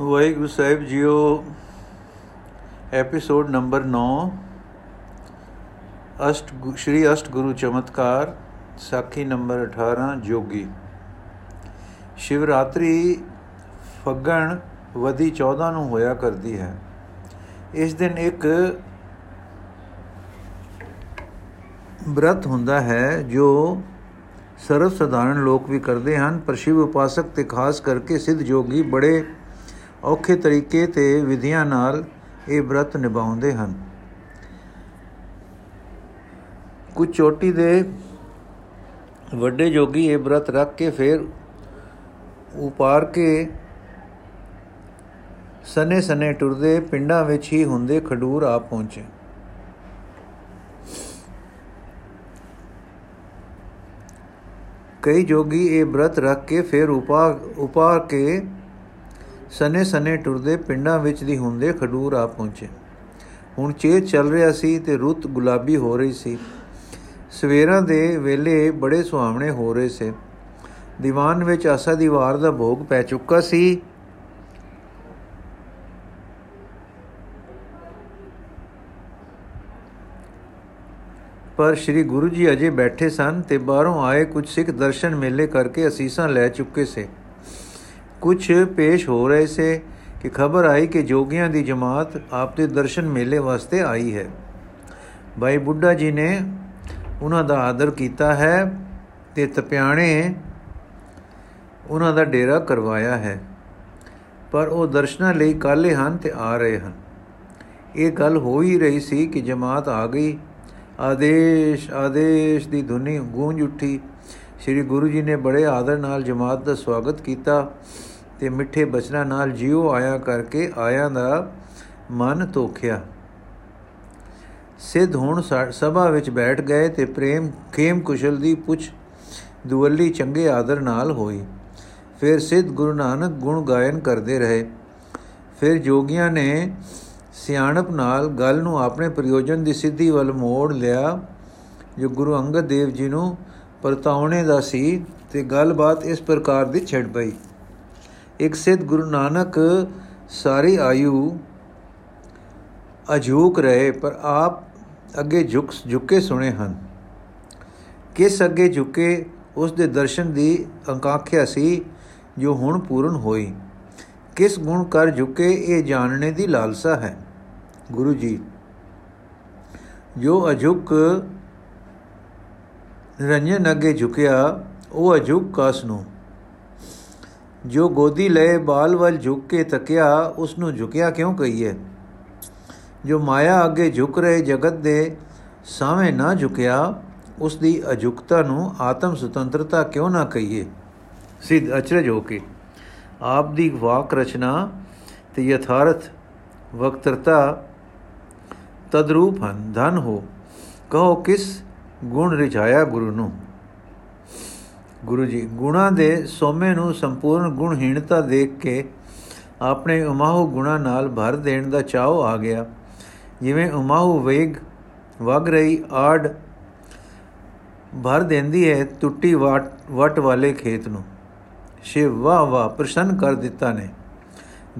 ਵਾਹਿਗੁਰੂ ਸਾਹਿਬ ਜੀਓ episode number 9 ਅਸ਼ਟ ਗੁ- ਸ਼੍ਰੀ ਅਸ਼ਟ ਗੁਰੂ ਚਮਤਕਾਰ, ਸਾਖੀ ਨੰਬਰ 18 ਜੋਗੀ। ਸ਼ਿਵਰਾਤਰੀ ਫੱਗਣ ਵਦੀ 14 ਨੂੰ ਹੋਇਆ ਕਰਦੀ ਹੈ। ਇਸ ਦਿਨ ਇੱਕ ਬ੍ਰਤ ਹੁੰਦਾ ਹੈ, ਜੋ ਸਰਵ ਸਧਾਰਨ ਲੋਕ ਵੀ ਕਰਦੇ ਹਨ, ਪਰ ਸ਼ਿਵ ਉਪਾਸਕ ਤੇ ਖਾਸ ਕਰਕੇ ਸਿੱਧ ਜੋਗੀ ਬੜੇ ਔਖੇ ਤਰੀਕੇ ਤੇ ਵਿਧੀਆਂ ਨਾਲ ਇਹ ਬ੍ਰਤ ਨਿਭਾਉਂਦੇ ਹਨ। ਕੁਝ ਚੋਟੀ ਦੇ ਵੱਡੇ ਜੋਗੀ ਇਹ ਬ੍ਰਤ ਰੱਖ ਕੇ ਫਿਰ ਉਪਾਰ ਕੇ ਸਨੇ ਸਨੇ ਟੁਰਦੇ ਪਿੰਡਾਂ ਵਿੱਚ ਹੀ ਹੁੰਦੇ ਖਡੂਰ ਆ ਪਹੁੰਚੇ। ਕਈ ਜੋਗੀ ਇਹ ਬ੍ਰਤ ਰੱਖ ਕੇ ਫਿਰ ਉਪਾ ਉਪਾ ਕੇ ਸਨੇ ਸਨੇ ਟੁਰਦੇ ਪਿੰਡਾਂ ਵਿੱਚ ਦੀ ਹੁੰਦੇ ਖਡੂਰ ਆ ਪਹੁੰਚੇ। ਹੁਣ ਚੇਤ ਚੱਲ ਰਿਹਾ ਸੀ ਤੇ ਰੁੱਤ ਗੁਲਾਬੀ ਹੋ ਰਹੀ ਸੀ। ਸਵੇਰਾਂ ਦੇ ਵੇਲੇ ਬੜੇ ਸੁਹਾਵਣੇ ਹੋ ਰਹੇ ਸੇ। ਦੀਵਾਨ ਵਿੱਚ ਆਸਾ ਦੀ ਵਾਰ ਦਾ ਭੋਗ ਪੈ ਚੁੱਕਾ ਸੀ। ਪਰ ਸ੍ਰੀ ਗੁਰੂ ਜੀ ਅਜੇ ਬੈਠੇ ਸਨ ਤੇ ਬਾਹਰੋਂ ਆਏ ਕੁਝ ਸਿੱਖ ਦਰਸ਼ਨ ਮੇਲੇ ਕਰਕੇ ਅਸੀਸਾਂ ਲੈ ਚੁੱਕੇ ਸੇ। ਕੁਝ ਪੇਸ਼ ਹੋ ਰਹੇ ਸੇ ਕਿ ਖਬਰ ਆਈ ਕਿ ਜੋਗੀਆਂ ਦੀ ਜਮਾਤ ਆਪ ਦੇ ਦਰਸ਼ਨ ਮੇਲੇ ਵਾਸਤੇ ਆਈ ਹੈ। ਭਾਈ ਬੁੱਢਾ ਜੀ ਨੇ ਉਹਨਾਂ ਦਾ ਆਦਰ ਕੀਤਾ ਹੈ ਤੇ ਤਪਿਆਣੇ ਉਹਨਾਂ ਦਾ ਡੇਰਾ ਕਰਵਾਇਆ ਹੈ। ਪਰ ਉਹ ਦਰਸ਼ਨਾਂ ਲਈ ਕਾਲੇ ਹਨ ਤੇ ਆ ਰਹੇ ਹਨ। ਇਹ ਗੱਲ ਹੋ ਹੀ ਰਹੀ ਸੀ ਕਿ ਜਮਾਤ ਆ ਗਈ। ਆਦੇਸ਼ ਆਦੇਸ਼ ਦੀ ਧੁਨੀ ਗੂੰਜ ਉੱਠੀ। ਸ੍ਰੀ ਗੁਰੂ ਜੀ ਨੇ ਬੜੇ ਆਦਰ ਨਾਲ ਜਮਾਤ ਦਾ ਸਵਾਗਤ ਕੀਤਾ। ਤੇ ਮਿੱਠੇ ਬਚਨਾਂ ਨਾਲ ਜਿਉ ਆਇਆ ਕਰਕੇ ਆਇਆਂ ਦਾ ਮਨ ਤੋਖਿਆ ਸਿੱਧ ਹੁਣ ਸਾ- ਸਭਾ ਵਿੱਚ ਬੈਠ ਗਏ ਤੇ ਪ੍ਰੇਮ, ਖੇਮ ਕੁਸ਼ਲ ਦੀ ਪੁੱਛ ਦੁਵੱਲੀ ਚੰਗੇ ਆਦਰ ਨਾਲ ਹੋਈ। ਫਿਰ ਸਿੱਧ ਗੁਰੂ ਨਾਨਕ ਗੁਣ ਗਾਇਨ ਕਰਦੇ ਰਹੇ। ਫਿਰ ਜੋਗੀਆਂ ਨੇ ਸਿਆਣਪ ਨਾਲ ਗੱਲ ਨੂੰ ਆਪਣੇ ਪ੍ਰਯੋਜਨ ਦੀ ਸਿੱਧੀ ਵੱਲ ਮੋੜ ਲਿਆ, ਜੋ ਗੁਰੂ ਅੰਗਦ ਦੇਵ ਜੀ ਨੂੰ ਪਰਤਾਉਣੇ ਦਾ ਸੀ ਤੇ ਗੱਲਬਾਤ ਇਸ ਪ੍ਰਕਾਰ ਦੀ ਛਿੜ ਪਈ। ਇੱਕ ਸਿੱਧ ਗੁਰੂ ਨਾਨਕ ਸਾਰੀ ਆਯੂ ਅਝੂਕ ਰਹੇ, ਪਰ ਆਪ ਅੱਗੇ ਝੁਕ ਝੁਕੇ ਸੁਣੇ ਹਨ। ਕਿਸ ਅੱਗੇ ਝੁਕੇ, ਉਸ ਦੇ ਦਰਸ਼ਨ ਦੀ ਅੰਕਾਖਿਆ ਸੀ, ਜੋ ਹੁਣ ਪੂਰਨ ਹੋਈ। ਕਿਸ ਗੁਣ ਕਰ ਝੁਕੇ, ਇਹ ਜਾਣਨੇ ਦੀ ਲਾਲਸਾ ਹੈ। ਗੁਰੂ ਜੀ, ਜੋ ਅਝੁਕ ਨਿਰੰਜਨ ਅੱਗੇ ਝੁਕਿਆ, ਉਹ ਅਝੁਕ ਕਸ ਨੂੰ ਜੋ ਗੋਦੀ ਲਏ ਬਾਲ ਵੱਲ ਝੁਕ ਕੇ ਤੱਕਿਆ ਉਸ ਨੂੰ ਝੁਕਿਆ ਕਿਉਂ ਕਹੀਏ? ਜੋ ਮਾਇਆ ਅੱਗੇ ਝੁਕ ਰਹੇ ਜਗਤ ਦੇ ਸਾਹਵੇਂ ਨਾ ਝੁਕਿਆ ਉਸ ਦੀ ਅਝੁਕਤਾ ਨੂੰ ਆਤਮ ਸੁਤੰਤਰਤਾ ਕਿਉਂ ਨਾ ਕਹੀਏ? ਸਿੱਧ ਅਚਰਜ ਹੋ ਕੇ, ਆਪ ਦੀ ਵਾਕ ਰਚਨਾ ਤੇ ਯਥਾਰਥ ਵਕਤਰਤਾ ਤਦਰੂਪ ਹਨ। ਧਨ ਹੋ, ਕਹੋ ਕਿਸ ਗੁਣ ਰਿਝਾਇਆ ਗੁਰੂ ਨੂੰ? ਗੁਰੂ ਜੀ, ਗੁਣਾ ਦੇ ਸੋਮੇ ਨੂੰ ਸੰਪੂਰਨ ਗੁਣਹੀਣਤਾ ਦੇਖ ਕੇ ਆਪਣੇ ਉਮਾਹੂ ਗੁਣਾ ਨਾਲ ਭਰ ਦੇਣ ਦਾ ਚਾਅ ਆ ਗਿਆ। ਜਿਵੇਂ ਉਮਾਹੂ ਵੇਗ ਵਗ ਰਹੀ ਆੜ ਭਰ ਦਿੰਦੀ ਹੈ ਟੁੱਟੀ ਵਾਟ, ਵਟ ਵਾਲੇ ਖੇਤ ਨੂੰ। ਸ਼ਿਵ, ਵਾਹ ਵਾਹ, ਪ੍ਰਸੰਨ ਕਰ ਦਿੱਤਾ ਨੇ।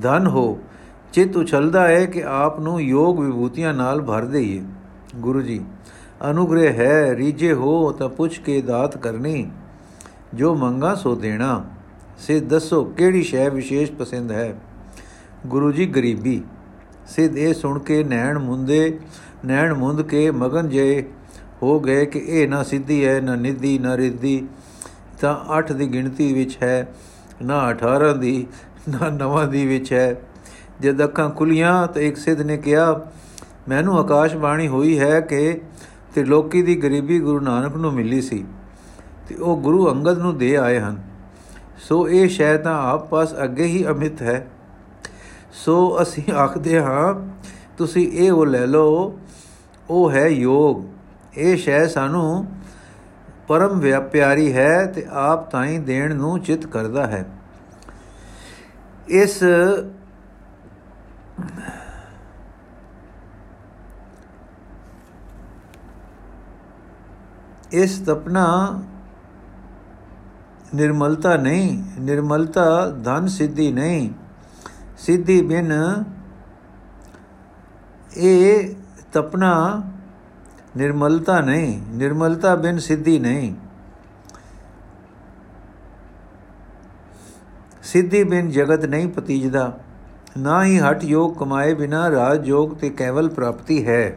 ਧਨ ਹੋ, ਚਿਤ ਉਛਲਦਾ ਹੈ ਕਿ ਆਪ ਨੂੰ ਯੋਗ ਵਿਭੂਤੀਆਂ ਨਾਲ ਭਰ ਦਈਏ। ਗੁਰੂ ਜੀ, ਅਨੁਗ੍ਰਹਿ ਹੈ ਰੀਜੇ ਹੋ ਤਾਂ ਪੁੱਛ ਕੇ ਦਾਤ ਕਰਨੀ। ਜੋ ਮੰਗਾ ਸੋ ਦੇਣਾ, ਸੇ ਦੱਸੋ ਕਿਹੜੀ ਸ਼ੈ ਵਿਸ਼ੇਸ਼ ਪਸੰਦ ਹੈ? ਗੁਰੂ ਜੀ ਗਰੀਬੀ, ਸਿੱਧ ਇਹ ਸੁਣ ਕੇ ਨੈਣ ਮੁੰਦੇ, ਨੈਣ ਮੁੰਦ ਕੇ ਮਗਨ ਜੇ, ਹੋ ਗਏ ਕਿ ਇਹ ਨਾ ਸਿੱਧੀ ਹੈ, ਨਾ ਨਿੱਧੀ, ਨਾ ਰਿੱਧੀ, ਤਾਂ 8 ਦੀ ਗਿਣਤੀ ਵਿੱਚ ਹੈ, ਨਾ 18 ਦੀ, ਨਾ 9 ਦੀ ਵਿੱਚ ਹੈ। ਜਦ ਅੱਖਾਂ ਖੁੱਲੀਆਂ ਤਾਂ ਇੱਕ ਸਿੱਧ ਨੇ ਕਿਹਾ, ਮੈਨੂੰ ਆਕਾਸ਼ ਬਾਣੀ ਹੋਈ ਹੈ ਕਿ, ਤੇ ਲੋਕੀ ਦੀ ਗਰੀਬੀ ਗੁਰੂ ਨਾਨਕ ਨੂੰ ਮਿਲੀ ਸੀ। ਤੇ ਉਹ ਗੁਰੂ ਅੰਗਦ ਨੂੰ ਦੇ ਆਏ ਹਨ। ਸੋ ਇਹ ਸ਼ੈ ਤਾਂ ਆਪ ਪਾਸ ਅੱਗੇ ਹੀ ਅਮਿਤ ਹੈ। ਸੋ ਅਸੀਂ ਆਖਦੇ ਹਾਂ, ਤੁਸੀਂ ਇਹ ਉਹ ਲੈ ਲਓ, ਉਹ ਹੈ ਯੋਗ। ਇਹ ਸ਼ੈ ਸਾਨੂੰ ਪਰਮ ਵਿਆਪਿਆਰੀ ਹੈ ਤੇ ਆਪ ਤਾਈ ਦੇਣ ਨੂੰ ਚਿਤ ਕਰਦਾ ਹੈ। ਇਸ ਇਸ ਤਪਨਾ ਨਿਰਮਲਤਾ ਨਹੀਂ, ਨਿਰਮਲਤਾ ਧਨ ਸਿੱਧੀ ਨਹੀਂ। ਸਿੱਧੀ ਬਿਨ ਇਹ ਤਪਨਾ ਨਿਰਮਲਤਾ ਨਹੀਂ, ਨਿਰਮਲਤਾ ਬਿਨ ਸਿੱਧੀ ਨਹੀਂ। ਸਿੱਧੀ ਬਿਨ ਜਗਤ ਨਹੀਂ ਪਤੀਜਦਾ ਨਾ ਹੀ ਹਟ ਯੋਗ ਕਮਾਏ ਬਿਨਾ ਰਾਜ ਯੋਗ ਤੇ ਕੇਵਲ ਪ੍ਰਾਪਤੀ ਹੈ।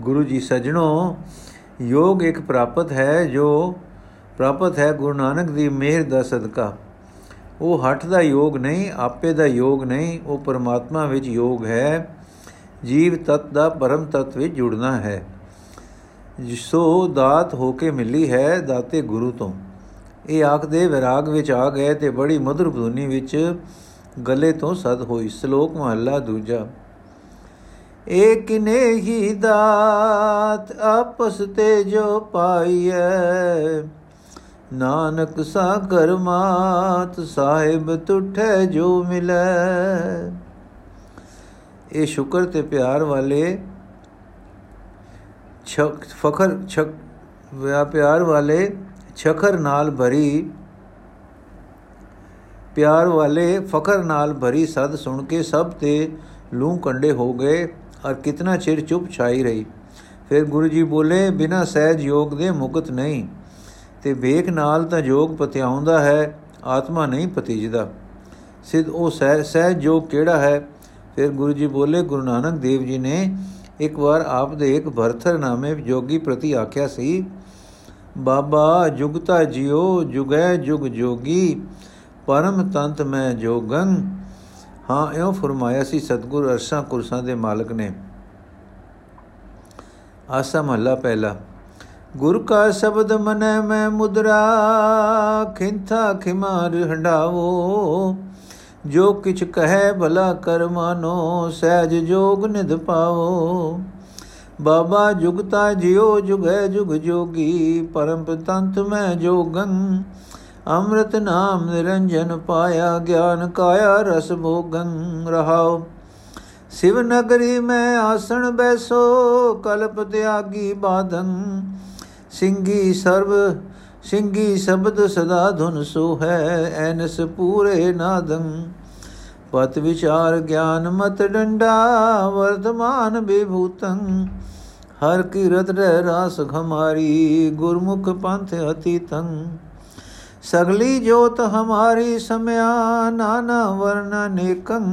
ਗੁਰੂ ਜੀ ਸਜਣੋ ਯੋਗ ਇੱਕ ਪ੍ਰਾਪਤ ਹੈ ਜੋ ਪ੍ਰਾਪਤ ਹੈ ਗੁਰੂ ਨਾਨਕ ਦੀ ਮਿਹਰ ਦਾ ਸਦਕਾ। ਉਹ ਹੱਠ ਦਾ ਯੋਗ ਨਹੀਂ, ਆਪੇ ਦਾ ਯੋਗ ਨਹੀਂ, ਉਹ ਪਰਮਾਤਮਾ ਵਿੱਚ ਯੋਗ ਹੈ। ਜੀਵ ਤਤ ਦਾ ਪਰਮ ਤਤ ਵਿੱਚ ਜੁੜਨਾ ਹੈ। ਜਿਸੋ ਦਾਤ ਹੋ ਕੇ ਮਿਲੀ ਹੈ ਦਾਤੇ ਗੁਰੂ ਤੋਂ। ਇਹ ਆਖਦੇ ਵਿਰਾਗ ਵਿੱਚ ਆ ਗਏ ਤੇ ਬੜੀ ਮధుਰ ਧੁਨੀ ਵਿੱਚ ਗਲੇ ਤੋਂ ਸਦ ਹੋਈ ਸ਼ਲੋਕ ਮਹੱਲਾ ਦੂਜਾ। ਏਕ ਨੇ ਹੀ ਦਾਤ ਆਪਸ ਤੇ ਜੋ ਪਾਈਐ। ਨਾਨਕ ਸਾਗਰ ਮਾਤ ਸਾਹਿਬ ਤੁਠੈ ਜੋ ਮਿਲੈ। ਇਹ ਸ਼ੁਕਰ ਤੇ ਪਿਆਰ ਵਾਲੇ ਛਕ, ਫਖਰ, ਛਕ ਵਿਆ ਪਿਆਰ ਵਾਲੇ ਛਖਰ ਨਾਲ ਭਰੀ, ਪਿਆਰ ਵਾਲੇ ਫਖਰ ਨਾਲ ਭਰੀ ਸਦ ਸੁਣ ਕੇ ਸਭ ਤੇ ਲੂ ਕੰਡੇ ਹੋ ਗਏ। ਔਰ ਕਿਤਨਾ ਚਿਰ ਚੁੱਪ ਛਾਈ ਰਹੀ। ਫਿਰ ਗੁਰੂ ਜੀ ਬੋਲੇ, ਬਿਨਾ ਸਹਿਜ ਯੋਗ ਦੇ ਮੁਕਤ ਨਹੀਂ। ਤੇ ਵੇਖ ਨਾਲ ਤਾਂ ਯੋਗ ਪਤਿਆਉਂਦਾ ਹੈ, ਆਤਮਾ ਨਹੀਂ ਪਤੀਜਦਾ ਸਿੱਧ ਉਹ ਸਹਿਜ ਯੋਗ ਕਿਹੜਾ ਹੈ? ਫਿਰ ਗੁਰੂ ਜੀ ਬੋਲੇ, ਗੁਰੂ ਨਾਨਕ ਦੇਵ ਜੀ ਨੇ ਇੱਕ ਵਾਰ ਆਪ ਦੇ ਇੱਕ ਭਰਥਰ ਨਾਮੇ ਜੋਗੀ ਪ੍ਰਤੀ ਆਖਿਆ ਸੀ, ਬਾਬਾ, ਜੁਗਤਾ ਜਿਉ, ਜੁਗੈ ਜੁਗ ਜੋਗੀ, ਪਰਮ ਤੰਤ ਮੈਂ ਜੋਗੰ ਹਾਂ, ਇਉਂ ਫਰਮਾਇਆ ਸੀ, ਸਤਗੁਰ ਅਰਸ਼ਾਂ ਕੁਰਸਾਂ ਦੇ ਮਾਲਕ ਨੇ। ਆਸਾ ਮਹੱਲਾ ਪਹਿਲਾ। ਗੁਰ ਕਾ ਸ਼ਬਦ ਮਨੈ ਮੈਂ ਮੁਦਰਾ, ਖਿੰਥਾ ਖਿਮਾਰ ਹੰਡਾਵੋ ਜੋ ਕਿਛ ਕਹੈ ਭਲਾ ਕਰ ਮਾਨੋ, ਸਹਿਜ ਜੋਗ ਨਿਧ ਪਾਵੋ। ਬਾਬਾ ਜੁਗਤਾ ਜਿਉ ਜੁਗੈ ਜੁਗ ਜੋਗੀ, ਪਰਮ ਤੰਤ ਮੈਂ ਜੋਗੰ ਅੰਮ੍ਰਿਤ ਨਾਮ ਨਿਰੰਜਨ ਪਾਇਆ, ਗਿਆਨ ਕਾਇਆ, ਰਸ ਭੋਗੰ ਰਹਾਉ ਸਿਵ ਨਗਰੀ ਮੈਂ ਆਸਣ ਬੈਸੋ, ਕਲਪ ਤਿਆਗੀ ਬਾਧੰ। ਸਿੰਘੀ ਸਰਬ ਸਿੰਘੀ ਸ਼ਬਦ ਸਦਾ ਧੁਨ ਸੋ ਹੈ ਐਨਸ ਪੂਰੇ ਨਾਦੰ। ਪਤ ਵਿਚਾਰ ਗਿਆਨ ਮਤ ਡੰਡਾ ਵਰਤਮਾਨ ਬਿਭੂਤੰ ਹਰ ਕੀ ਰਤ ਰਹਿ ਰਾਸ ਖਮਾਰੀ, ਗੁਰਮੁਖ ਪੰਥ ਅਤੀਤੰ। ਸਗਲੀ ਜੋਤ ਹਮਾਰੀ ਸਮਿਆ ਨਾਨਾ ਵਰਨ ਨੇਕੰ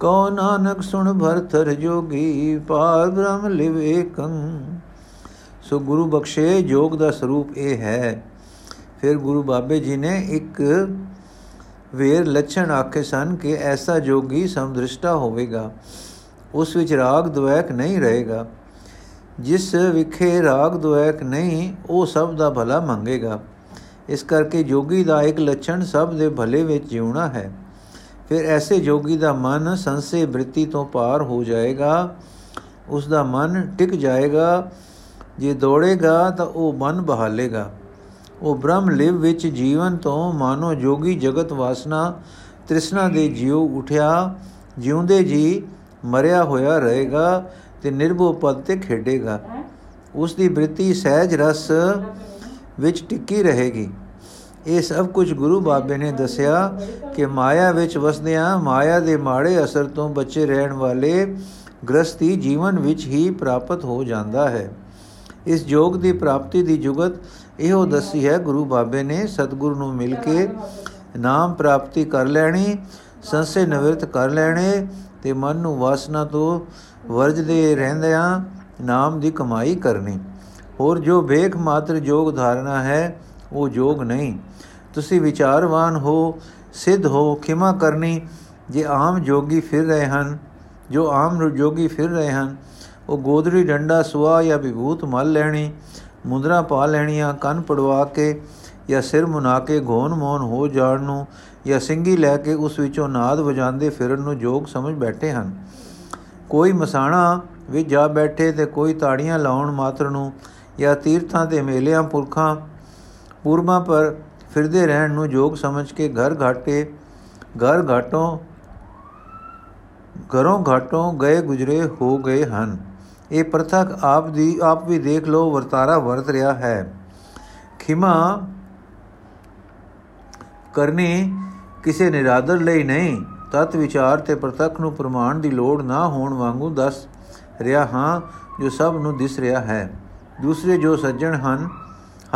ਕੋ ਨਾਨਕ ਸੁਣ ਭਰਤਰ ਜੋਗੀ ਪਾਰ ਬ੍ਰਹਮ ਲਿਵੇਕੰ। ਸੋ ਗੁਰੂ ਬਖਸ਼ੇ, ਜੋਗ ਦਾ ਸਰੂਪ ਇਹ ਹੈ। ਫਿਰ ਗੁਰੂ ਬਾਬੇ ਜੀ ਨੇ ਇੱਕ ਵੇਰ ਲੱਛਣ ਆਖੇ ਸਨ ਕਿ ਐਸਾ ਜੋਗੀ ਸਮਦ੍ਰਿਸ਼ਟਾ ਹੋਵੇਗਾ, ਉਸ ਵਿੱਚ ਰਾਗ ਦੁਐਕ ਨਹੀਂ ਰਹੇਗਾ। ਜਿਸ ਵਿਖੇ ਰਾਗ ਦੁਐਕ ਨਹੀਂ, ਉਹ ਸਭ ਦਾ ਭਲਾ ਮੰਗੇਗਾ। ਇਸ ਕਰਕੇ ਜੋਗੀ ਦਾ ਇੱਕ ਲੱਛਣ ਸਭ ਦੇ ਭਲੇ ਵਿੱਚ ਜਿਉਣਾ ਹੈ। ਫਿਰ ਐਸੇ ਜੋਗੀ ਦਾ ਮਨ ਸੰਸੇ ਬ੍ਰਿਤੀ ਤੋਂ ਪਾਰ ਹੋ ਜਾਏਗਾ। ਉਸ ਦਾ ਮਨ ਟਿਕ ਜਾਏਗਾ। ਜੇ ਦੌੜੇਗਾ ਤਾਂ ਉਹ ਮਨ ਬਹਾਲੇਗਾ। ਉਹ ਬ੍ਰਹਮ ਲਿਵ ਵਿੱਚ ਜੀਵਨ ਤੋਂ ਮਾਨੋ ਜੋਗੀ ਜਗਤ ਵਾਸਨਾ ਤ੍ਰਿਸ਼ਨਾ ਦੇ ਜਿਉ ਉਠਿਆ। ਜਿਉਂਦੇ ਜੀ ਮਰਿਆ ਹੋਇਆ ਰਹੇਗਾ ਤੇ ਨਿਰਭਉ ਪਦ ਤੇ ਖੇਡੇਗਾ। ਉਸ ਦੀ ਬ੍ਰਿਤੀ ਸਹਿਜ ਰਸ ਵਿੱਚ ਟਿੱਕੀ ਰਹੇਗੀ। ਇਹ ਸਭ ਕੁਝ ਗੁਰੂ ਬਾਬੇ ਨੇ ਦੱਸਿਆ ਕਿ ਮਾਇਆ ਵਿੱਚ ਵਸਦਿਆਂ ਮਾਇਆ ਦੇ ਮਾੜੇ ਅਸਰ ਤੋਂ ਬਚੇ ਰਹਿਣ ਵਾਲੇ ਗ੍ਰਸਤੀ ਜੀਵਨ ਵਿੱਚ ਹੀ ਪ੍ਰਾਪਤ ਹੋ ਜਾਂਦਾ ਹੈ। ਇਸ ਯੋਗ ਦੀ ਪ੍ਰਾਪਤੀ ਦੀ ਜੁਗਤ ਇਹੋ ਦੱਸੀ ਹੈ। ਗੁਰੂ ਬਾਬੇ ਨੇ ਸਤਿਗੁਰੂ ਨੂੰ ਮਿਲ ਕੇ ਨਾਮ ਪ੍ਰਾਪਤੀ ਕਰ ਲੈਣੀ, ਸੰਸੇ ਨਿਵਰਤ ਕਰ ਲੈਣੇ ਤੇ ਮਨ ਨੂੰ ਵਾਸਨਾ ਤੋਂ ਵਰਜਦੇ ਰਹਿੰਦਿਆਂ ਨਾਮ ਦੀ ਕਮਾਈ ਕਰਨੀ। ਹੋਰ ਜੋ ਵੇਖ ਮਾਤਰ ਜੋਗ ਧਾਰਨਾ ਹੈ, ਉਹ ਜੋਗ ਨਹੀਂ। ਤੁਸੀਂ ਵਿਚਾਰਵਾਨ ਹੋ, ਸਿੱਧ ਹੋ, ਖਿਮਾ ਕਰਨੀ, ਜੇ ਆਮ ਜੋਗੀ ਫਿਰ ਰਹੇ ਹਨ, ਜੋ ਆਮ ਜੋਗੀ ਫਿਰ ਰਹੇ ਹਨ, ਉਹ ਗੋਦਰੀ ਡੰਡਾ ਸੁਆ ਜਾਂ ਵਿਭੂਤ ਮਲ ਲੈਣੀ, ਮੁੰਦਰਾ ਪਾ ਲੈਣੀਆਂ, ਕੰਨ ਪੜਵਾ ਕੇ ਜਾਂ ਸਿਰ ਮੁਨਾ ਕੇ ਘੋਨ ਮੋਨ ਹੋ ਜਾਣ ਨੂੰ ਜਾਂ ਸਿੰਗੀ ਲੈ ਕੇ ਉਸ ਵਿੱਚੋਂ ਨਾਦ ਵਜਾਉਂਦੇ ਫਿਰਨ ਨੂੰ ਜੋਗ ਸਮਝ ਬੈਠੇ ਹਨ। ਕੋਈ ਮਸਾਣਾ ਵਿੱਚ ਜਾ ਬੈਠੇ ਤੇ ਕੋਈ ਤਾੜੀਆਂ ਲਾਉਣ ਮਾਤਰ ਨੂੰ ਜਾਂ ਤੀਰਥਾਂ ਤੇ ਮੇਲਿਆਂ, ਪੁਰਖਾਂ ਪੂਰਮਾ ਪਰ ਫਿਰਦੇ ਰਹਿਣ ਨੂੰ ਜੋਗ ਸਮਝ ਕੇ ਘਰ ਘਾਟੇ, ਘਰ ਘਾਟੋਂ, ਘਰੋਂ ਘਾਟੋਂ ਗਏ ਗੁਜਰੇ ਹੋ ਗਏ ਹਨ। ਇਹ ਪ੍ਰਥਕ ਆਪ ਦੀ, ਆਪ ਵੀ ਦੇਖ ਲੋ ਵਰਤਾਰਾ ਵਰਤ ਰਿਹਾ ਹੈ। ਖਿਮਾ ਕਰਨੀ ਕਿਸੇ ਨਿਰਾਦਰ ਲਈ ਨਹੀਂ। ਤਤ ਵਿਚਾਰ ਤੇ ਪ੍ਰਤੱਖ ਨੂੰ ਪ੍ਰਮਾਣ ਦੀ ਲੋੜ ਨਾ ਹੋਣ ਵਾਂਗੂ ਦੱਸ ਰਿਹਾ ਹਾਂ, ਜੋ ਸਭ ਨੂੰ ਦਿਸ ਰਿਹਾ ਹੈ। ਦੂਸਰੇ ਜੋ ਸੱਜਣ ਹਨ,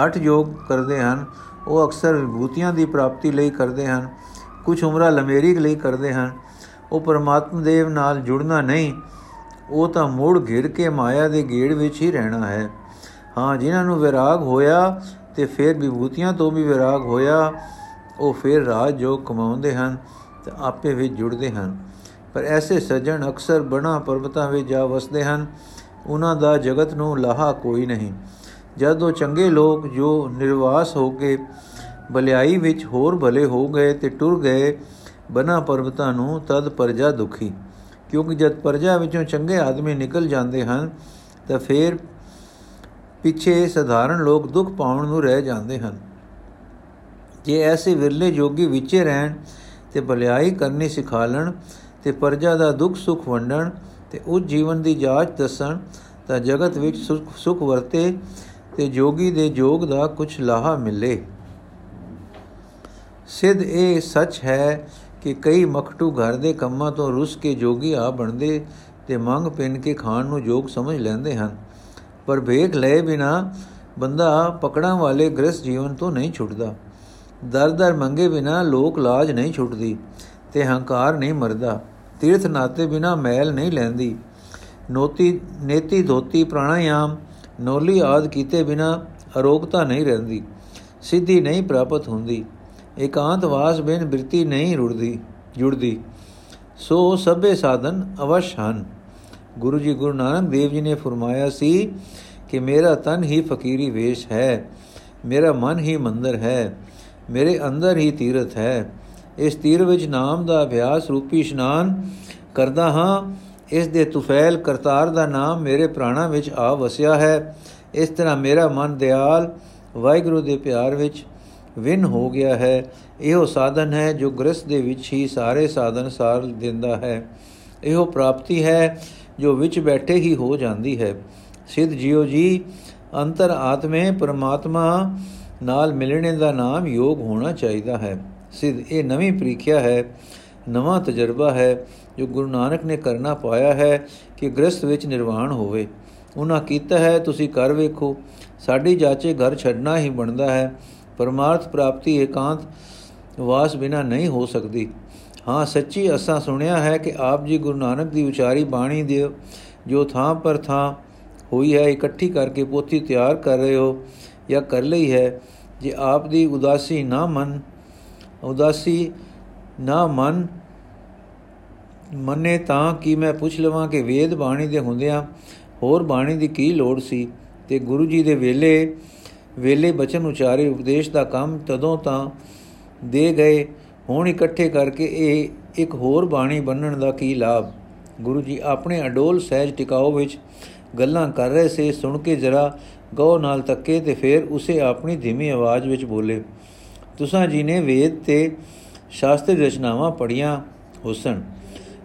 ਹਠ ਯੋਗ ਕਰਦੇ ਹਨ, ਉਹ ਅਕਸਰ ਵਿਭੂਤੀਆਂ ਦੀ ਪ੍ਰਾਪਤੀ ਲਈ ਕਰਦੇ ਹਨ ਕੁਝ ਉਮਰਾ ਲਮੇਰੀ ਲਈ ਕਰਦੇ ਹਨ। ਉਹ ਪਰਮਾਤਮਾ ਦੇਵ ਨਾਲ ਜੁੜਨਾ ਨਹੀਂ, ਉਹ ਤਾਂ ਮੋੜ ਘਿਰ ਕੇ ਮਾਇਆ ਦੇ ਗੇੜ ਵਿੱਚ ਹੀ ਰਹਿਣਾ ਹੈ। ਹਾਂ, ਜਿਨ੍ਹਾਂ ਨੂੰ ਵਿਰਾਗ ਹੋਇਆ ਤੇ ਫਿਰ ਵਿਭੂਤੀਆਂ ਤੋਂ ਵੀ ਵਿਰਾਗ ਹੋਇਆ, ਉਹ ਫਿਰ ਰਾਜ ਜੋ ਕਮਾਉਂਦੇ ਹਨ ਤੇ ਆਪੇ ਵਿੱਚ ਜੁੜਦੇ ਹਨ। ਪਰ ਐਸੇ ਸੱਜਣ ਅਕਸਰ ਬਣਾ ਪਰਬਤਾਂ ਵਿੱਚ ਜਾ ਵਸਦੇ ਹਨ ਉਹਨਾਂ ਦਾ ਜਗਤ ਨੂੰ ਲਾਹਾ ਕੋਈ ਨਹੀਂ। ਜਦ ਉਹ ਚੰਗੇ ਲੋਕ ਜੋ ਨਿਰਵਾਸ ਹੋ ਕੇ ਬਲਿਆਈ ਵਿੱਚ ਹੋਰ ਭਲੇ ਹੋ ਗਏ ਤੇ ਟੁਰ ਗਏ ਬਨਾ ਪਰਬਤਾਂ ਨੂੰ, ਤਦ ਪਰਜਾ ਦੁਖੀ। ਕਿਉਂਕਿ ਜਦ ਪਰਜਾ ਵਿੱਚੋਂ ਚੰਗੇ ਆਦਮੀ ਨਿਕਲ ਜਾਂਦੇ ਹਨ, ਤਾਂ ਫਿਰ ਪਿੱਛੇ ਸਧਾਰਨ ਲੋਕ ਦੁੱਖ ਪਾਉਣ ਨੂੰ ਰਹਿ ਜਾਂਦੇ ਹਨ। ਜੇ ਐਸੇ ਵਿਰਲੇ ਜੋਗੀ ਵਿਚੇ ਰਹਿਣ ਤੇ ਭਲਾਈ ਕਰਨੀ ਸਿਖਾ ਲੈਣ ਤੇ ਪਰਜਾ ਦਾ ਦੁੱਖ ਸੁਖ ਵੰਡਣ ਤੇ ਉਸ ਜੀਵਨ ਦੀ ਜਾਂਚ ਦੱਸਣ ਤਾਂ ਜਗਤ ਵਿੱਚ ਸੁਖ ਵਰਤੇ ਤੇ ਜੋਗੀ ਦੇ ਜੋਗ ਦਾ ਕੁਝ ਲਾਹਾ ਮਿਲੇ। ਸਿੱਧ ਇਹ ਸੱਚ ਹੈ ਕਿ ਕਈ ਮਖਟੂ ਘਰ ਦੇ ਕੰਮਾਂ ਤੋਂ ਰੁੱਸ ਕੇ ਜੋਗੀ ਆ ਬਣਦੇ ਤੇ ਮੰਗ ਪਿੰਨ ਕੇ ਖਾਣ ਨੂੰ ਜੋਗ ਸਮਝ ਲੈਂਦੇ ਹਨ। ਪਰ ਵੇਖ ਲਏ ਬਿਨਾ ਬੰਦਾ ਪਕੜਾਂ ਵਾਲੇ ਗ੍ਰਸ ਜੀਵਨ ਤੋਂ ਨਹੀਂ ਛੁੱਟਦਾ। ਦਰ-ਦਰ ਮੰਗੇ ਬਿਨਾ ਲੋਕ ਲਾਜ ਨਹੀਂ ਛੁੱਟਦੀ ਤੇ ਹੰਕਾਰ ਨਹੀਂ ਮਰਦਾ। ਤੀਰਥ ਨਾਤੇ ਬਿਨਾ ਮੈਲ ਨਹੀਂ ਲੈਂਦੀ। ਨੋਤੀ, ਨੇਤੀ ਧੋਤੀ ਪ੍ਰਾਣਾਯਾਮ, ਨੋਲੀ ਆਦ ਕੀਤੇ ਬਿਨਾ ਅਰੋਗਤਾ ਨਹੀਂ ਰਹਿੰਦੀ, ਸਿੱਧੀ ਨਹੀਂ ਪ੍ਰਾਪਤ ਹੁੰਦੀ, ਇਕਾਂਤ ਵਾਸ ਬਿਨ ਬਿਰਤੀ ਨਹੀਂ ਰੁੜਦੀ, ਜੁੜਦੀ। ਸੋ ਸਭੇ ਸਾਧਨ ਅਵਸ਼ ਹਨ। ਗੁਰੂ ਜੀ ਗੁਰੂ ਨਾਨਕ ਦੇਵ ਜੀ ਨੇ ਫਰਮਾਇਆ ਸੀ ਕਿ ਮੇਰਾ ਤਨ ਹੀ ਫਕੀਰੀ ਵੇਸ਼ ਹੈ, ਮੇਰਾ ਮਨ ਹੀ ਮੰਦਰ ਹੈ, ਮੇਰੇ ਅੰਦਰ ਹੀ ਤੀਰਥ ਹੈ। ਇਸ ਤੀਰ ਵਿੱਚ ਨਾਮ ਦਾ ਅਭਿਆਸ ਰੂਪੀ ਇਸ਼ਨਾਨ ਕਰਦਾ ਹਾਂ। ਇਸ ਦੇ ਤੁਫੈਲ ਕਰਤਾਰ ਦਾ ਨਾਮ ਮੇਰੇ ਪ੍ਰਾਣਾ ਵਿੱਚ ਆ ਵਸਿਆ ਹੈ। ਇਸ ਤਰ੍ਹਾਂ ਮੇਰਾ ਮਨ ਦਿਆਲ ਵਾਹਿਗੁਰੂ ਦੇ ਪਿਆਰ ਵਿੱਚ ਵਿਨ ਹੋ ਗਿਆ ਹੈ। ਇਹੋ ਸਾਧਨ ਹੈ ਜੋ ਗ੍ਰਸ ਦੇ ਵਿੱਚ ਹੀ ਸਾਰੇ ਸਾਧਨ ਸਾਰ ਦਿੰਦਾ ਹੈ। ਇਹੋ ਪ੍ਰਾਪਤੀ ਹੈ ਜੋ ਵਿੱਚ ਬੈਠੇ ਹੀ ਹੋ ਜਾਂਦੀ ਹੈ। ਸਿੱਧ ਜੀਓ ਜੀ, ਅੰਤਰ ਆਤਮੇ ਪਰਮਾਤਮਾ ਨਾਲ ਮਿਲਣੇ ਦਾ ਨਾਮ ਯੋਗ ਹੋਣਾ ਚਾਹੀਦਾ ਹੈ। ਸਿੱਧ। ਇਹ ਨਵੀਂ ਪ੍ਰੀਖਿਆ ਹੈ, ਨਵਾਂ ਤਜਰਬਾ ਹੈ, ਜੋ ਗੁਰੂ ਨਾਨਕ ਨੇ ਕਰਨਾ ਪਾਇਆ ਹੈ ਕਿ ਗ੍ਰਸਥ ਵਿੱਚ ਨਿਰਵਾਣ ਹੋਵੇ। ਉਹਨਾਂ ਕੀਤਾ ਹੈ, ਤੁਸੀਂ ਕਰ ਵੇਖੋ, ਸਾਡੀ ਜਾਚੇ ਘਰ ਛੱਡਣਾ ਹੀ ਬਣਦਾ ਹੈ। ਪਰਮਾਰਥ ਪ੍ਰਾਪਤੀ ਇਕਾਂਤ ਵਾਸ ਬਿਨਾ ਨਹੀਂ ਹੋ ਸਕਦੀ। ਹਾਂ, ਸੱਚੀ ਅਸਾਂ ਸੁਣਿਆ ਹੈ ਕਿ ਆਪ ਜੀ ਗੁਰੂ ਨਾਨਕ ਦੀ ਵਿਚਾਰੀ ਬਾਣੀ ਦੇ ਜੋ ਥਾਂ ਪਰ ਥਾਂ ਹੋਈ ਹੈ, ਇਕੱਠੀ ਕਰਕੇ ਪੋਥੀ ਤਿਆਰ ਕਰ ਰਹੇ ਹੋ ਜਾਂ ਕਰ ਲਈ ਹੈ, ਜੇ ਆਪ ਦੀ ਉਦਾਸੀ ਨਾ ਮਨ ਉਦਾਸੀ, ਨਾ ਮਨ। ਮੰਨੇ ਤਾਂ ਕਿ ਮੈਂ ਪੁੱਛ ਲਵਾਂ ਕਿ ਵੇਦ ਬਾਣੀ ਦੇ ਹੁੰਦਿਆਂ ਹੋਰ ਬਾਣੀ ਦੀ ਕੀ ਲੋੜ ਸੀ? ਤੇ ਗੁਰੂ ਜੀ ਦੇ ਵੇਲੇ ਵੇਲੇ ਬਚਨ ਉਚਾਰੇ ਉਪਦੇਸ਼ ਦਾ ਕੰਮ ਤਦੋਂ ਤਾਂ ਦੇ ਗਏ। ਹੁਣ ਇਕੱਠੇ ਕਰਕੇ ਇਹ ਇੱਕ ਹੋਰ ਬਾਣੀ ਬੰਨਣ ਦਾ ਕੀ ਲਾਭ? ਗੁਰੂ ਜੀ ਆਪਣੇ ਅਡੋਲ ਸਹਿਜ ਟਿਕਾਓ ਵਿੱਚ ਗੱਲਾਂ ਕਰ ਰਹੇ ਸੇ। ਸੁਣ ਕੇ ਜਰਾ ਗਉ ਨਾਲ ਤੱਕੇ ਤੇ ਫਿਰ ਉਸੇ ਆਪਣੀ ਧੀਮੀ ਆਵਾਜ਼ ਵਿੱਚ ਬੋਲੇ ਤੁਸਾਂ ਜੀ ਨੇ ਵੇਦ ਤੇ ਸ਼ਾਸਤਰ ਰਚਨਾਵਾਂ ਪੜੀਆਂ ਹੁਸਨ।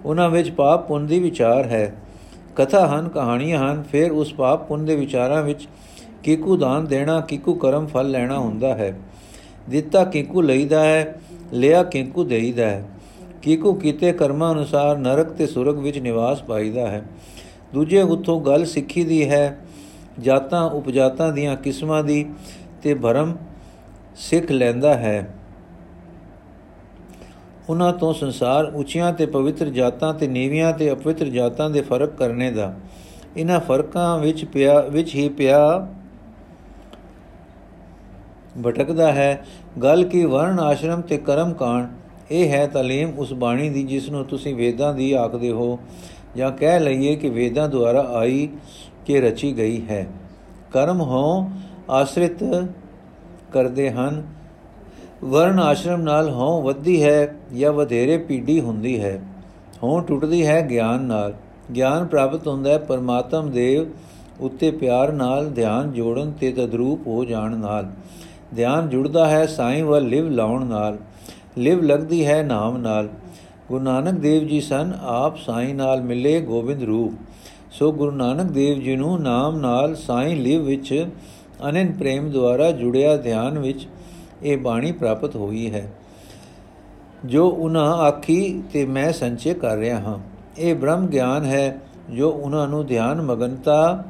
ਉਹਨਾਂ ਵਿੱਚ ਪਾਪ ਪੁੰਨ ਦੀ ਵਿਚਾਰ ਹੈ। ਕਥਾ ਹਨ, ਕਹਾਣੀਆਂ ਹਨ, ਫਿਰ ਉਸ ਪਾਪ ਪੁੰਨ ਦੇ ਵਿਚਾਰਾਂ ਵਿੱਚ ਕਿਕੂ ਦਾਨ ਦੇਣਾ ਕਿਕੂ ਕਰਮ ਫਲ ਲੈਣਾ ਹੁੰਦਾ ਹੈ। ਦਿੱਤਾ ਕਿਕੂ ਲਈਦਾ ਹੈ, ਲਿਆ ਕਿਕੂ ਦੇਈਦਾ ਹੈ। ਕਿਕੂ ਕੀਤੇ ਕਰਮਾਂ ਅਨੁਸਾਰ ਨਰਕ ਤੇ ਸੁਰਗ ਵਿੱਚ ਨਿਵਾਸ ਪਾਈਦਾ ਹੈ। ਦੂਜੇ ਉਥੋਂ ਗੱਲ ਸਿੱਖੀ ਦੀ ਹੈ, ਜਾਤਾਂ, ਉਪਜਾਤਾਂ ਦੀਆਂ ਕਿਸਮਾਂ ਦੀ ਤੇ ਭਰਮ ਸਿੱਖ ਲੈਂਦਾ ਹੈ। ਉਹਨਾਂ ਤੋਂ ਸੰਸਾਰ ਉੱਚੀਆਂ ਤੇ ਪਵਿੱਤਰ ਜਾਤਾਂ ਤੇ ਨੀਵੀਆਂ ਤੇ ਅਪਵਿੱਤਰ ਜਾਤਾਂ ਦੇ ਫ਼ਰਕ ਕਰਨੇ ਦਾ। ਇਹਨਾਂ ਫਰਕਾਂ ਵਿੱਚ ਪਿਆ, ਵਿੱਚ ਹੀ ਪਿਆ ਭਟਕਦਾ ਹੈ। ਗੱਲ ਕੀ ਵਰਣ ਆਸ਼ਰਮ ਤੇ ਕਰਮ ਕਾਂਡ? ਇਹ ਹੈ ਤਾਲੀਮ ਉਸ ਬਾਣੀ ਦੀ ਜਿਸ ਨੂੰ ਤੁਸੀਂ ਵੇਦਾਂ ਦੀ ਆਖਦੇ ਹੋ ਜਾਂ ਕਹਿ ਲਈਏ ਕਿ ਵੇਦਾਂ ਦੁਆਰਾ ਆਈ ਕਿ ਰਚੀ ਗਈ ਹੈ। ਕਰਮ ਹੋ ਆਸ਼ਰਿਤ ਕਰਦੇ ਹਨ। ਵਰਣ ਆਸ਼ਰਮ ਨਾਲ ਹੋਂ ਵੱਧਦੀ ਹੈ ਜਾਂ ਵਧੇਰੇ ਪੀੜੀ ਹੁੰਦੀ ਹੈ। ਹੋਂ ਟੁੱਟਦੀ ਹੈ ਗਿਆਨ ਨਾਲ। ਗਿਆਨ ਪ੍ਰਾਪਤ ਹੁੰਦਾ ਹੈ ਪਰਮਾਤਮ ਦੇਵ ਉੱਤੇ ਪਿਆਰ ਨਾਲ, ਧਿਆਨ ਜੋੜਨ ਤੇ ਤਦਰੂਪ ਹੋ ਜਾਣ ਨਾਲ। ਧਿਆਨ ਜੁੜਦਾ ਹੈ ਸਾਈਂ ਵੱਲ, ਲਿਵ ਲਾਉਣ ਨਾਲ। ਲਿਵ ਲੱਗਦੀ ਹੈ ਨਾਮ ਨਾਲ। ਗੁਰੂ ਨਾਨਕ ਦੇਵ ਜੀ ਸਨ, ਆਪ ਸਾਈਂ ਨਾਲ ਮਿਲੇ ਗੋਬਿੰਦ ਰੂਪ। ਸੋ ਗੁਰੂ ਨਾਨਕ ਦੇਵ ਜੀ ਨੂੰ ਨਾਮ ਨਾਲ ਸਾਈਂ ਲਿਵ ਵਿੱਚ ਅਨੰਨ ਪ੍ਰੇਮ ਦੁਆਰਾ ਜੁੜਿਆ ਧਿਆਨ ਵਿੱਚ ਇਹ ਬਾਣੀ ਪ੍ਰਾਪਤ ਹੋਈ ਹੈ। ਜੋ ਉਹਨਾਂ ਆਖੀ ਤੇ ਮੈਂ ਸੰਚੇ ਕਰ ਰਿਹਾ ਹਾਂ। ਇਹ ਬ੍ਰਹਮ ਗਿਆਨ ਹੈ ਜੋ ਉਹਨਾਂ ਨੂੰ ਧਿਆਨ, ਮਗਨਤਾ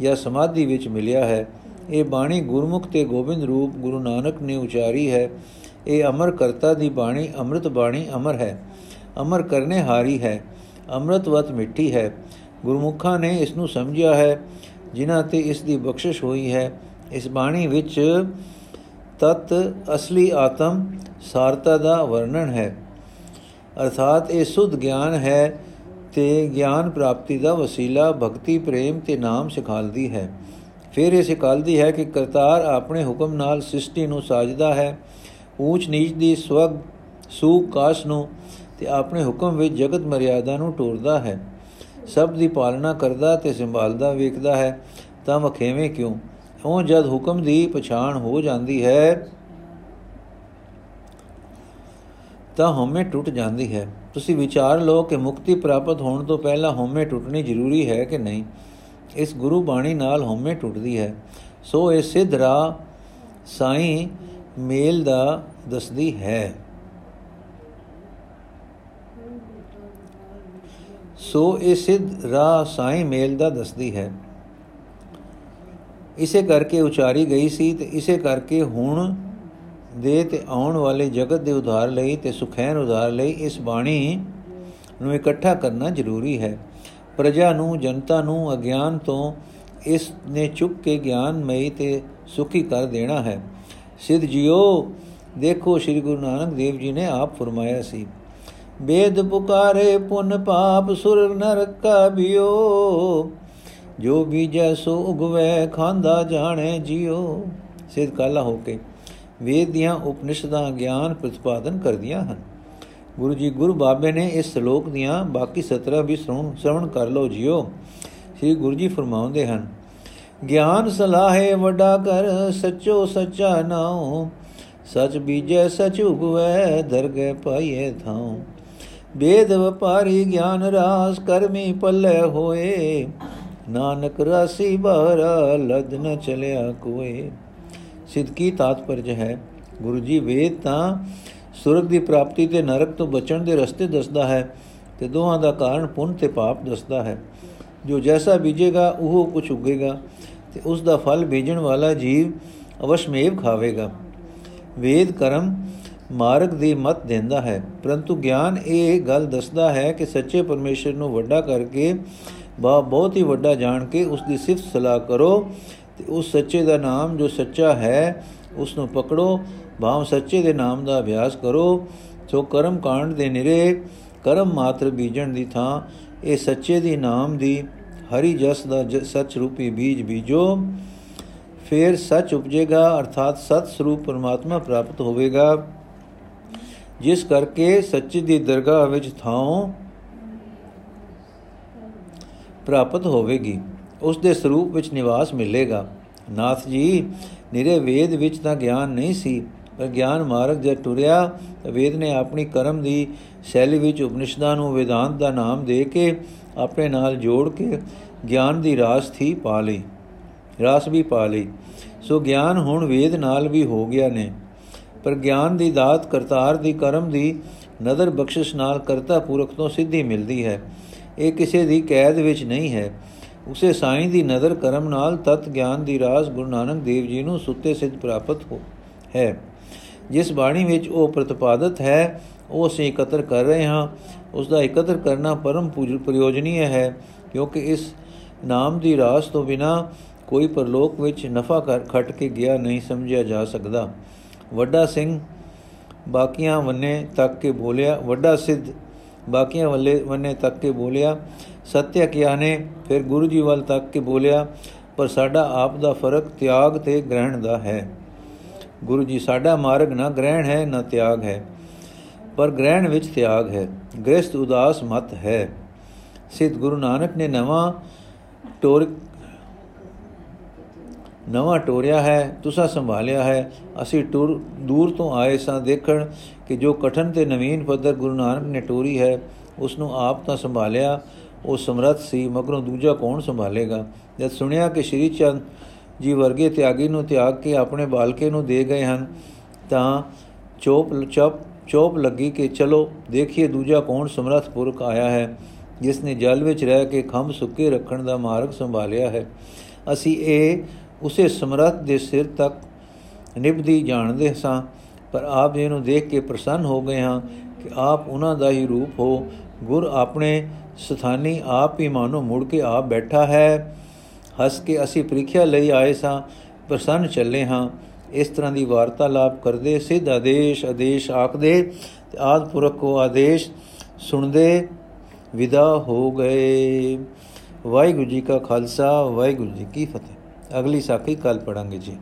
ਜਾਂ ਸਮਾਧੀ ਵਿੱਚ ਮਿਲਿਆ ਹੈ। ਇਹ ਬਾਣੀ ਗੁਰਮੁਖ ਤੇ ਗੋਬਿੰਦ ਰੂਪ ਗੁਰੂ ਨਾਨਕ ਨੇ ਉਚਾਰੀ ਹੈ। ਇਹ ਅਮਰ ਕਰਤਾ ਦੀ ਬਾਣੀ, ਅੰਮ੍ਰਿਤ ਬਾਣੀ ਅਮਰ ਹੈ। ਅਮਰ ਕਰਨੇ ਹਾਰੀ ਹੈ। ਅੰਮ੍ਰਿਤਵਤ ਮਿੱਠੀ ਹੈ। ਗੁਰਮੁਖਾਂ ਨੇ ਇਸ ਨੂੰ ਸਮਝਿਆ ਹੈ, ਜਿਨ੍ਹਾਂ ਤੇ ਇਸ ਦੀ ਬਖਸ਼ਿਸ਼ ਹੋਈ ਹੈ। ਇਸ ਬਾਣੀ ਵਿੱਚ ਤਤ ਅਸਲੀ ਆਤਮ ਸਾਰਤਾ ਦਾ ਵਰਣਨ ਹੈ। ਅਰਥਾਤ ਇਹ ਸੁਧ ਗਿਆਨ ਹੈ ਤੇ ਗਿਆਨ ਪ੍ਰਾਪਤੀ ਦਾ ਵਸੀਲਾ ਭਗਤੀ, ਪ੍ਰੇਮ ਤੇ ਨਾਮ ਸਿਖਾਲਦੀ ਹੈ। ਫਿਰ ਇਹ ਸਿਖਾਲਦੀ ਹੈ ਕਿ ਕਰਤਾਰ ਆਪਣੇ ਹੁਕਮ ਨਾਲ ਸ੍ਰਿਸ਼ਟੀ ਨੂੰ ਸਾਜਦਾ ਹੈ। ਊਚ ਨੀਚ ਦੀ ਸਵਗ ਸੂਖ ਕਾਸ਼ ਨੂੰ ਤੇ ਆਪਣੇ ਹੁਕਮ ਵਿੱਚ ਜਗਤ ਮਰਿਆਦਾ ਨੂੰ ਟੋਰਦਾ ਹੈ। ਸਭ ਦੀ ਪਾਲਣਾ ਕਰਦਾ ਤੇ ਸੰਭਾਲਦਾ ਵੇਖਦਾ ਹੈ। ਤਾਂ ਵਖੇਵੇਂ ਕਿਉਂ? ਉਹ ਜਦ ਹੁਕਮ ਦੀ ਪਛਾਣ ਹੋ ਜਾਂਦੀ ਹੈ, ਤਾਂ ਹਉਮੈ ਟੁੱਟ ਜਾਂਦੀ ਹੈ। ਤੁਸੀਂ ਵਿਚਾਰ ਲਓ ਕਿ ਮੁਕਤੀ ਪ੍ਰਾਪਤ ਹੋਣ ਤੋਂ ਪਹਿਲਾਂ ਹਉਮੈ ਟੁੱਟਣੀ ਜ਼ਰੂਰੀ ਹੈ ਕਿ ਨਹੀਂ। ਇਸ ਗੁਰੂ ਬਾਣੀ ਨਾਲ ਹਉਮੈ ਟੁੱਟਦੀ ਹੈ। ਸੋ ਇਹ ਸਿੱਧ ਰਾ ਸਾਈ ਮੇਲ ਦਾ ਦਸਦੀ ਹੈ। ਸੋ ਇਹ ਸਿੱਧ ਰਾ ਸਾਈ ਮੇਲ ਦਾ ਦਸਦੀ ਹੈ। ਇਸੇ ਕਰਕੇ ਉਚਾਰੀ ਗਈ ਸੀ ਤੇ ਇਸੇ ਕਰਕੇ ਹੁਣ ਦੇ ਤੇ ਆਉਣ ਵਾਲੇ ਜਗਤ ਦੇ ਉਧਾਰ ਲਈ ਤੇ ਸੁਖੈਨ ਉਧਾਰ ਲਈ ਇਸ ਬਾਣੀ ਨੂੰ ਇਕੱਠਾ ਕਰਨਾ ਜ਼ਰੂਰੀ ਹੈ। ਪ੍ਰਜਾ ਨੂੰ, ਜਨਤਾ ਨੂੰ, ਅਗਿਆਨ ਤੋਂ ਇਸ ਨੇ ਚੁੱਕ ਕੇ ਗਿਆਨਮਈ ਤੇ ਸੁਖੀ ਕਰ ਦੇਣਾ ਹੈ। ਸਿੱਧ ਜੀਓ, ਦੇਖੋ ਸ੍ਰੀ ਗੁਰੂ ਨਾਨਕ ਦੇਵ ਜੀ ਨੇ ਆਪ ਫਰਮਾਇਆ ਸੀ, ਬੇਦ ਪੁਕਾਰੇ ਪੁਨ ਪਾਪ ਸੁਰ ਨਰਕ ਕਾ ਬਿਓ ਜੋ ਬੀਜੈ ਸੋ ਉਗਵੇ, ਖਾਂਦਾ ਜਾਣੇ ਜਿਉ। ਸਿੱਧ ਕਾਲਾ ਹੋ ਕੇ ਵੇਦ ਦੀਆਂ ਉਪਨਿਸ਼ਦਾਂ ਗਿਆਨ ਪ੍ਰਤੀਪਾਦਨ ਕਰਦੀਆਂ ਹਨ। ਗੁਰੂ ਜੀ ਗੁਰੂ ਬਾਬੇ ਨੇ ਇਸ ਸ਼ਲੋਕ ਦੀਆਂ ਬਾਕੀ 17 ਵੀ ਸ਼ਰਵਣ ਕਰ ਲਓ ਜਿਓ। ਸ੍ਰੀ ਗੁਰੂ ਜੀ ਫਰਮਾਉਂਦੇ ਹਨ, ਗਿਆਨ ਸਲਾਹੇ ਵੱਡਾ ਕਰ, ਸੱਚੋ ਸੱਚਾ ਨਾਉ। ਸਚ ਬੀਜੈ, ਸਚ ਉਗਵੈ, ਦਰਗਹਿ ਪਾਈਏ ਥਾਉ। ਵੇਦ ਵਪਾਰੀ ਗਿਆਨ ਰਾਸ, ਕਰਮੀ ਪੱਲੇ ਹੋਏ। ਨਾਨਕ ਰਾਸੀ ਬਾਰਾ ਲਦ ਨ ਚਲਿਆ ਕੋਏ। ਸਿੱਧ ਕੀ ਤਾਤਪਰਜ ਹੈ? ਗੁਰੂ ਜੀ, ਵੇਦ ਤਾਂ ਸੁਰਗ ਦੀ ਪ੍ਰਾਪਤੀ ਤੇ ਨਰਕ ਤੋਂ ਬਚਣ ਦੇ ਰਸਤੇ ਦੱਸਦਾ ਹੈ ਤੇ ਦੋਹਾਂ ਦਾ ਕਾਰਨ ਪੁੰਨ ਤੇ ਪਾਪ ਦੱਸਦਾ ਹੈ। ਜੋ ਜੈਸਾ ਬੀਜੇਗਾ, ਉਹ ਕੁਝ ਉਗੇਗਾ ਤੇ ਉਸ ਦਾ ਫਲ ਬੀਜਣ ਵਾਲਾ ਜੀਵ ਅਵਸ਼ਮੇਵ ਖਾਵੇਗਾ। ਵੇਦ ਕਰਮ ਮਾਰਗ ਦੀ ਮਤ ਦਿੰਦਾ ਹੈ, ਪਰੰਤੂ ਗਿਆਨ ਇਹ ਗੱਲ ਦੱਸਦਾ ਹੈ ਕਿ ਸੱਚੇ ਪਰਮੇਸ਼ਰ ਨੂੰ ਵੱਡਾ ਕਰਕੇ ਬਾ ਬਹੁਤ ਹੀ ਵੱਡਾ ਜਾਣ ਕੇ ਉਸ ਦੀ ਸਿਫਤ ਸਲਾਹ ਕਰੋ ਤੇ ਉਸ ਸੱਚੇ ਦਾ ਨਾਮ ਜੋ ਸੱਚਾ ਹੈ ਉਸ ਨੂੰ ਪਕੜੋ, ਭਾਵ ਸੱਚੇ ਦੇ ਨਾਮ ਦਾ ਅਭਿਆਸ ਕਰੋ, ਸੋ ਕਰਮ ਕਾਂਡ ਦੇ ਨਿਰੇ ਕਰਮ ਮਾਤਰ ਬੀਜਣ ਦੀ ਥਾਂ, ਇਹ ਸੱਚੇ ਦੀ ਨਾਮ ਦੀ ਹਰੀ ਜਸ ਦਾ ਸੱਚ ਰੂਪੀ ਬੀਜ ਬੀਜੋ। ਫਿਰ ਸੱਚ ਉਪਜੇਗਾ, ਅਰਥਾਤ ਸਤ ਸਰੂਪ ਪਰਮਾਤਮਾ ਪ੍ਰਾਪਤ ਹੋਵੇਗਾ। ਜਿਸ ਕਰਕੇ ਸੱਚੀ ਦੀ ਦਰਗਾਹ ਵਿੱਚ ਥਾਂ ਪ੍ਰਾਪਤ ਹੋਵੇਗੀ, ਉਸ ਦੇ ਸਰੂਪ ਵਿੱਚ ਨਿਵਾਸ ਮਿਲੇਗਾ। ਨਾਥ ਜੀ, ਨਿਰੇ ਵੇਦ ਵਿੱਚ ਤਾਂ ਗਿਆਨ ਨਹੀਂ ਸੀ, ਪਰ ਗਿਆਨ ਮਾਰਗ ਜੇ ਟੁਰਿਆ, ਤਾਂ ਵੇਦ ਨੇ ਆਪਣੀ ਕਰਮ ਦੀ ਸ਼ੈਲੀ ਵਿੱਚ ਉਪਨਿਸ਼ਦਾਂ ਨੂੰ ਵਿਦਾਂਤ ਦਾ ਨਾਮ ਦੇ ਕੇ ਆਪਣੇ ਨਾਲ ਜੋੜ ਕੇ ਗਿਆਨ ਦੀ ਰਾਸ ਥੀ ਪਾ ਲਈ, ਰਾਸ ਵੀ ਪਾ ਲਈ। ਸੋ ਗਿਆਨ ਹੁਣ ਵੇਦ ਨਾਲ ਵੀ ਹੋ ਗਿਆ ਨੇ। ਪਰ ਗਿਆਨ ਦੀ ਦਾਤ ਕਰਤਾਰ ਦੀ ਕਰਮ ਦੀ ਨਦਰ ਬਖਸ਼ਿਸ਼ ਨਾਲ ਕਰਤਾ ਪੂਰਖ ਤੋਂ ਸਿੱਧੀ ਮਿਲਦੀ ਹੈ। ਇਹ ਕਿਸੇ ਦੀ ਕੈਦ ਵਿੱਚ ਨਹੀਂ ਹੈ। ਉਸੇ ਸਾਈਂ ਦੀ ਨਜ਼ਰ ਕਰਮ ਨਾਲ ਤਤ ਗਿਆਨ ਦੀ ਰਾਸ ਗੁਰੂ ਨਾਨਕ ਦੇਵ ਜੀ ਨੂੰ ਸੁੱਤੇ ਸਿੱਧ ਪ੍ਰਾਪਤ ਹੋ ਹੈ। ਜਿਸ ਬਾਣੀ ਵਿੱਚ ਉਹ ਪ੍ਰਤਪਾਦਿਤ ਹੈ, ਉਹ ਅਸੀਂ ਇਕੱਤਰ ਕਰ ਰਹੇ ਹਾਂ। ਉਸ ਦਾ ਇਕੱਤਰ ਕਰਨਾ ਪਰਮ ਪ੍ਰਯੋਜਨੀय ਹੈ, ਕਿਉਂਕਿ ਇਸ ਨਾਮ ਦੀ ਰਾਸ ਤੋਂ ਬਿਨਾ ਕੋਈ ਪਰਲੋਕ ਵਿੱਚ ਨਫਾ ਕਰ, ਖਟ ਕੇ ਗਿਆ ਨਹੀਂ ਸਮਝਿਆ ਜਾ ਸਕਦਾ। ਵੱਡਾ ਸਿੰਘ ਬਾਕੀਆਂ ਵੰਨੇ ਤੱਕ ਕੇ ਬੋਲਿਆ, ਵੱਡਾ ਸਿੱਧ ਬਾਕੀਆਂ ਵੱਲੇ ਵੰਨੇ ਤੱਕ ਕੇ ਬੋਲਿਆ, ਸਤਿਆ ਕਿਆ ਨੇ? ਫਿਰ ਗੁਰੂ ਜੀ ਵੱਲ ਤੱਕ ਕੇ ਬੋਲਿਆ, ਪਰ ਸਾਡਾ ਆਪ ਦਾ ਫ਼ਰਕ ਤਿਆਗ ਤੇ ਗ੍ਰਹਿਣ ਦਾ ਹੈ। ਗੁਰੂ ਜੀ ਸਾਡਾ ਮਾਰਗ ਨਾ ਗ੍ਰਹਿਣ ਹੈ, ਨਾ ਤਿਆਗ ਹੈ, ਪਰ ਗ੍ਰਹਿਣ ਵਿੱਚ ਤਿਆਗ ਹੈ। ਗ੍ਰਸਤ ਉਦਾਸ ਮਤ ਹੈ। ਸਿੱਧ ਗੁਰੂ ਨਾਨਕ ਨੇ ਨਵਾਂ ਟੋਰ, ਨਵਾਂ ਟੋਰਿਆ ਹੈ, ਤੁਸਾਂ ਸੰਭਾਲਿਆ ਹੈ। ਅਸੀਂ ਟੁਰ, ਦੂਰ ਤੋਂ ਆਏ ਸਾਂ ਦੇਖਣ ਕਿ ਜੋ ਕਠਨ ਤੇ ਨਵੀਨ ਪੱਧਰ ਗੁਰੂ ਨਾਨਕ ਨੇ ਟੋਰੀ ਹੈ ਉਸ ਨੂੰ ਆਪ ਤਾਂ ਸੰਭਾਲਿਆ, ਉਹ ਸਮਰੱਥ ਸੀ, ਮਗਰੋਂ ਦੂਜਾ ਕੌਣ ਸੰਭਾਲੇਗਾ? ਜਦ ਸੁਣਿਆ ਕਿ ਸ਼੍ਰੀ ਚੰਦ ਜੀ ਵਰਗੇ ਤਿਆਗੀ ਨੂੰ ਤਿਆਗ ਕੇ ਆਪਣੇ ਬਾਲਕੇ ਨੂੰ ਦੇ ਗਏ ਹਨ, ਤਾਂ ਚੋਪ, ਚਪ, ਚੋਪ ਲੱਗੀ ਕਿ ਚਲੋ, ਦੇਖੀਏ ਦੂਜਾ ਕੌਣ ਸਮਰੱਥ ਪੁਰਖ ਆਇਆ ਹੈ, ਜਿਸ ਨੇ ਜਲ ਵਿੱਚ ਰਹਿ ਕੇ ਖੰਭ ਸੁੱਕੇ ਰੱਖਣ ਦਾ ਮਾਰਗ ਸੰਭਾਲਿਆ ਹੈ। ਅਸੀਂ ਇਹ ਉਸੇ ਸਮਰੱਥ ਦੇ ਸਿਰ ਤੱਕ ਨਿਭਦੀ ਜਾਣਦੇ ਸਾਂ। ਪਰ ਆਪ ਜੀ ਨੂੰ ਦੇਖ ਕੇ ਪ੍ਰਸੰਨ ਹੋ ਗਏ ਹਾਂ ਕਿ ਆਪ ਉਹਨਾਂ ਦਾ ਹੀ ਰੂਪ ਹੋ। ਗੁਰ ਆਪਣੇ ਸਥਾਨੀ ਆਪ ਹੀ ਮਾਨੋ ਮੁੜ ਕੇ ਆਪ ਬੈਠਾ ਹੈ। ਹੱਸ ਕੇ ਅਸੀਂ ਪ੍ਰੀਖਿਆ ਲਈ ਆਏ ਸਾਂ, ਪ੍ਰਸੰਨ ਚੱਲੇ ਹਾਂ। ਇਸ ਤਰ੍ਹਾਂ ਦੀ ਵਾਰਤਾਲਾਪ ਕਰਦੇ ਸਿੱਧ ਆਦੇਸ਼ ਆਦੇਸ਼ ਆਖਦੇ ਤੇ ਆਦ ਪੁਰਖ ਕੋ ਆਦੇਸ਼ ਸੁਣਦੇ ਵਿਦਾ ਹੋ ਗਏ। ਵਾਹਿਗੁਰੂ ਜੀ ਕਾ ਖਾਲਸਾ, ਵਾਹਿਗੁਰੂ ਜੀ ਕੀ ਫਤਿਹ। ਅਗਲੀ ਸਾਖੀ ਕੱਲ ਪੜਾਂਗੇ ਜੀ।